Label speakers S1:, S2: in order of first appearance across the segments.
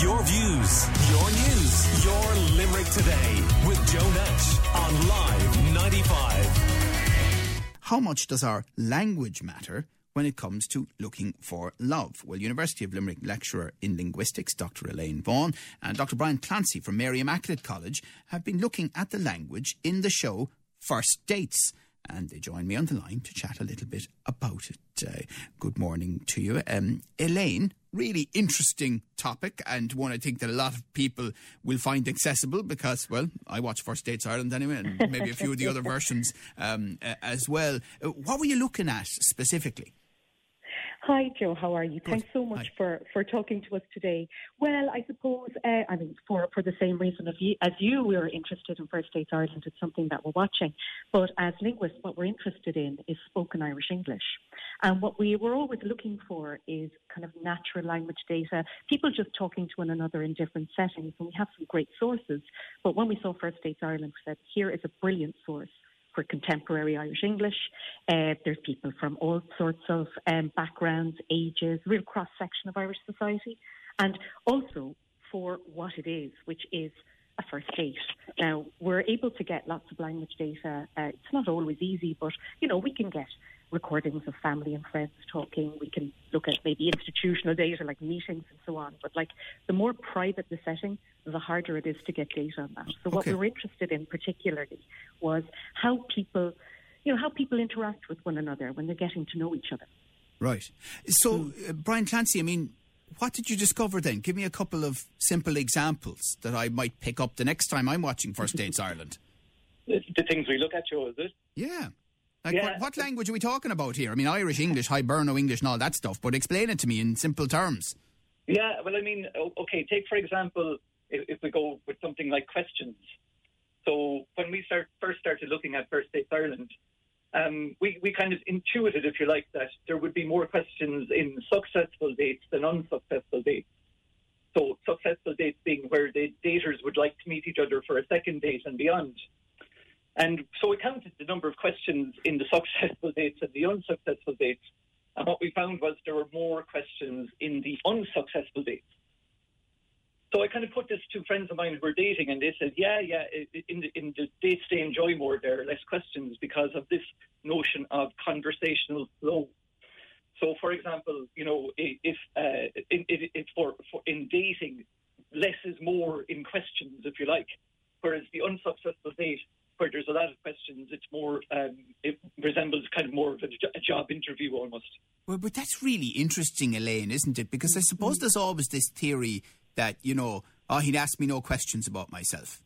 S1: Your views, your news, your Limerick today with Joe Nash on Live 95.
S2: How much does our language matter when it comes to looking for love? Well, University of Limerick lecturer in linguistics, Dr. Elaine Vaughan, and Dr. Brian Clancy from Mary Immaculate College have been looking at the language in the show First Dates. And they join me on the line to chat a little bit about it. Uh, good morning to you. Um, Elaine, really interesting topic and one I think that a lot of people will find accessible because, well, I watch First Dates Ireland anyway and maybe a few of the other versions um, uh, as well. Uh, what were you looking at specifically?
S3: Hi, Joe. How are you? Thanks so much for, for talking to us today. Well, I suppose, uh, I mean, for, for the same reason of you, as you, we are interested in First Dates Ireland. It's something that we're watching. But as linguists, what we're interested in is spoken Irish English. And what we were always looking for is kind of natural language data, people just talking to one another in different settings. And we have some great sources. But when we saw First Dates Ireland, we said, here is a brilliant source for contemporary Irish English. Uh, there's people from all sorts of um, backgrounds, ages, real cross section of Irish society, and also for what it is, which is a first date. Now, we're able to get lots of language data. Uh, it's not always easy, but, you know, we can get recordings of family and friends talking. We can look at maybe institutional data like meetings and so on. But like the more private the setting, the harder it is to get data on that. So what
S2: Okay.
S3: we were interested in particularly was how people, you know, how people interact with one another when they're getting to know each other.
S2: Right. So, uh, Brian Clancy, I mean, what did you discover then? Give me a couple of simple examples that I might pick up the next time I'm watching First Dates Ireland.
S4: the, the things we look at, Joe, is it?
S2: Yeah. Like,
S4: Yeah.
S2: what, what language are we talking about here? I mean, Irish, English, Hiberno English, and all that stuff, but explain it to me in simple terms.
S4: Yeah, well, I mean, okay, take for example, if, if we go with something like questions. So when we start first started looking at First Dates Ireland, um, we, we kind of intuited, if you like, that there would be more questions in successful dates than unsuccessful dates. So successful dates being where the daters would like to meet each other for a second date and beyond. And so we counted the number of questions in the successful dates and the unsuccessful dates. And what we found was there were more questions in the unsuccessful dates. So I kind of put this to friends of mine who were dating, and they said, "Yeah, yeah, in the, in the dates they enjoy more, there are less questions because of this notion of conversational flow." So, for example, you know, if uh, in, in, for, for in dating, less is more in questions, if you like, whereas the unsuccessful date, where there's a lot of questions, it's more um, it resembles kind of more of a, a job interview almost.
S2: Well, but that's really interesting, Elaine, isn't it? Because I suppose there's always this theory that, you know, oh, he'd ask me no questions about myself.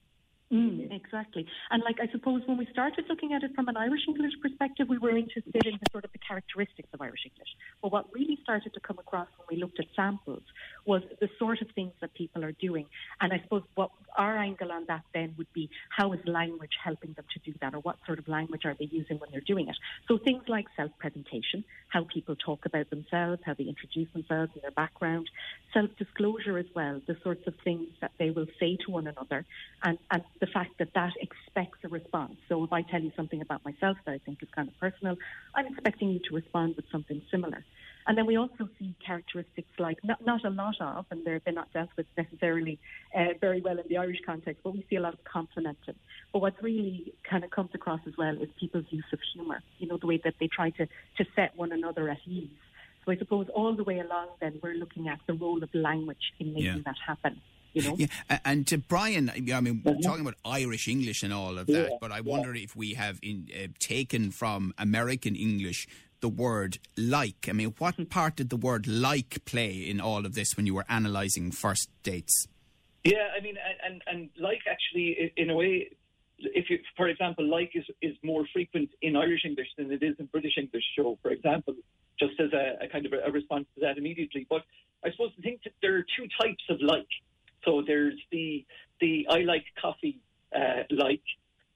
S3: Mm, exactly. And like I suppose when we started looking at it from an Irish English perspective, we were interested in the sort of the characteristics of Irish English. But what really started to come across when we looked at samples was the sort of things that people are doing. And I suppose what our angle on that then would be how is language helping them to do that or what sort of language are they using when they're doing it? So things like self-presentation, how people talk about themselves, how they introduce themselves and their background, self-disclosure as well, the sorts of things that they will say to one another and, and the fact that that expects a response. So if I tell you something about myself that I think is kind of personal, I'm expecting you to respond with something similar. And then we also see characteristics like not, not a lot of, and they're, they're not dealt with necessarily uh, very well in the Irish context, but we see a lot of complimenting. But what really kind of comes across as well is people's use of humour, you know, the way that they try to, to set one another at ease. So I suppose all the way along then we're looking at the role of language in making
S2: Yeah.
S3: that happen, you know.
S2: Yeah, and to Brian, I mean, we're talking about Irish English and all of that,
S4: Yeah,
S2: but I wonder if we have in, uh, taken from American English the word like. I mean, what part did the word like play in all of this when you were analysing first dates?
S4: Yeah, I mean, and, and, and like actually, in a way, if you, for example, like is, is more frequent in Irish English than it is in British English. So, for example, just as a, a kind of a, a response to that immediately. But I suppose the thing that there are two types of like. So there's the the I like coffee uh, like,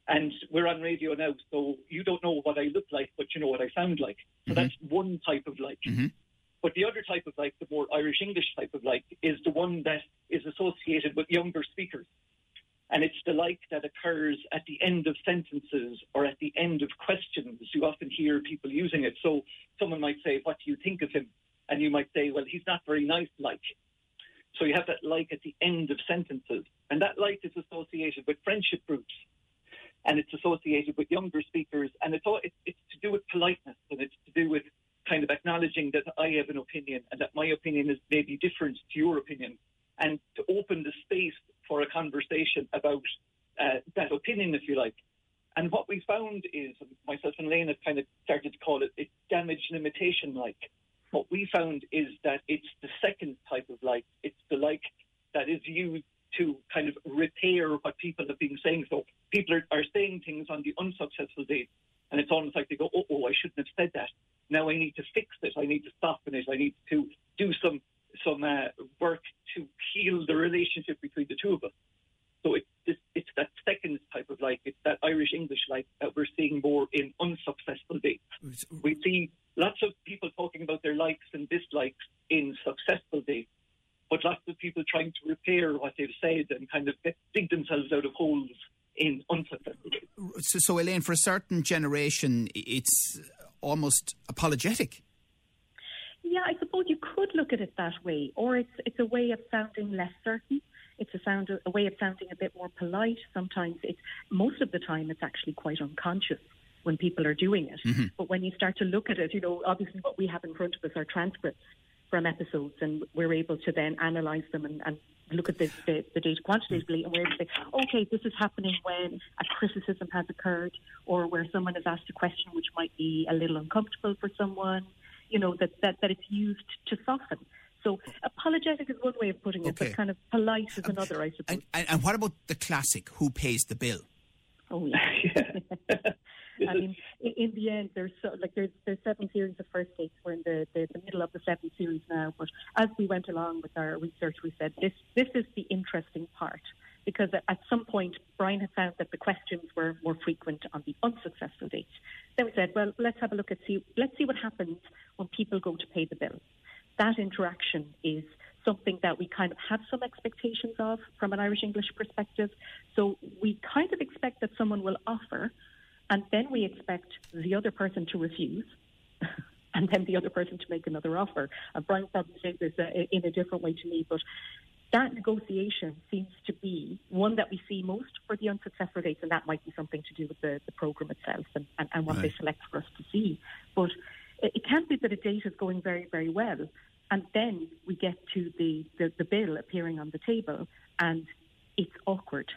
S4: and we're on radio now, so you don't know what I look like, but you know what I sound like. So that's one type of like.
S2: Mhm.
S4: But the other type of like, the more Irish English type of like, is the one that is associated with younger speakers. And it's the like that occurs at the end of sentences or at the end of questions. You often hear people using it. So someone might say, What do you think of him? And you might say, Well, he's not very nice like. So you have that like at the end of sentences. And that like is associated with friendship groups. And it's associated with younger speakers. And it's, all, it's, it's to do with politeness. And it's to do with kind of acknowledging that I have an opinion and that my opinion is maybe different to your opinion. And to open the space for a conversation about uh, that opinion, if you like. And what we found is, myself and Elaine have kind of started to call it, it damage limitation like. What we found is that it's the second type of like. That is used to kind of repair what people have been saying. So people are, are saying things on the unsuccessful date, and it's almost like they go, oh, oh, I shouldn't have said that. Now I need to fix it. I need to soften it. I need to do some some uh, work to heal the relationship between the two of us. So it, it's, it's that second type of like, it's that Irish English like that we're seeing more in unsuccessful dates. We see lots of people talking about their likes and dislikes in successful dates, but lots of people trying to repair what they've said and kind of dig themselves out of holes in unsuccessful dates.
S2: So, so Elaine, for a certain generation, it's almost apologetic.
S3: Yeah, I suppose you could look at it that way, or it's it's a way of sounding less certain. It's a sound a way of sounding a bit more polite. Sometimes it's most of the time it's actually quite unconscious when people are doing it.
S2: Mm-hmm.
S3: But when you start to look at it, you know, obviously what we have in front of us are transcripts from episodes, and we're able to then analyse them and, and look at the, the, the, data quantitatively, and we're able to say, okay, this is happening when a criticism has occurred, or where someone has asked a question which might be a little uncomfortable for someone. You know that that, that it's used to soften. So apologetic is one way of putting it,
S2: Okay.
S3: but kind of polite is another, I suppose.
S2: And, and, and what about the classic, who pays the bill?
S3: Oh yeah. I mean, in, in the end, there's so, like there's there's seven series of first dates. We're in the, the, the middle of the seventh series now. But as we went along with our research, we said this this is the interesting part because at, at some point Brian had found that the questions were more frequent on the unsuccessful dates. Then we said, well, let's have a look at see let's see what happens when people go to pay the bill. That interaction is something that we kind of have some expectations of from an Irish English perspective. So we kind of expect that someone will offer, and then we expect the other person to refuse. And then the other person to make another offer. And Brian probably said this uh, in a different way to me, but that negotiation seems to be one that we see most for the unsuccessful dates, and that might be something to do with the, the program itself and, and, and what they select for us to see. But it, it can't be that a date is going very, very well, and then we get to the, the, the bill appearing on the table, and it's awkward.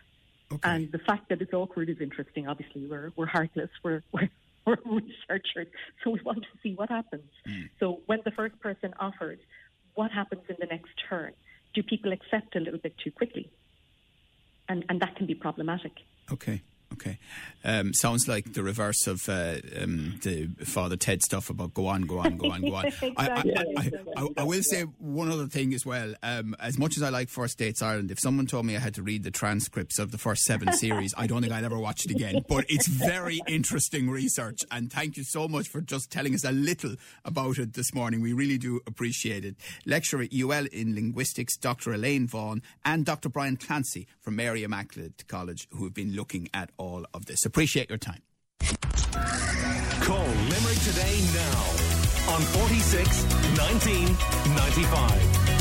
S2: Okay.
S3: And the fact that it's awkward is interesting. Obviously, we're we're heartless. We're we're, we're researchers, so we want to see what happens. Hmm. So when the first person offers, what happens in the next turn? Do people accept a little bit too quickly? And and that can be problematic.
S2: Okay. Okay. Um, sounds like the reverse of uh, um, the Father Ted stuff about go on, go on, go on, go on. I, I,
S3: Exactly.
S2: I, I, I, I will say one other thing as well. Um, as much as I like First Dates Ireland, if someone told me I had to read the transcripts of the first seven series, I don't think I'd ever watch it again. But it's very interesting research, and thank you so much for just telling us a little about it this morning. We really do appreciate it. Lecturer at UL in Linguistics, Dr. Elaine Vaughan, and Dr. Brian Clancy from Mary Immaculate College, who have been looking at all of this. Appreciate your time.
S1: Call Limerick today now on 46 19 95.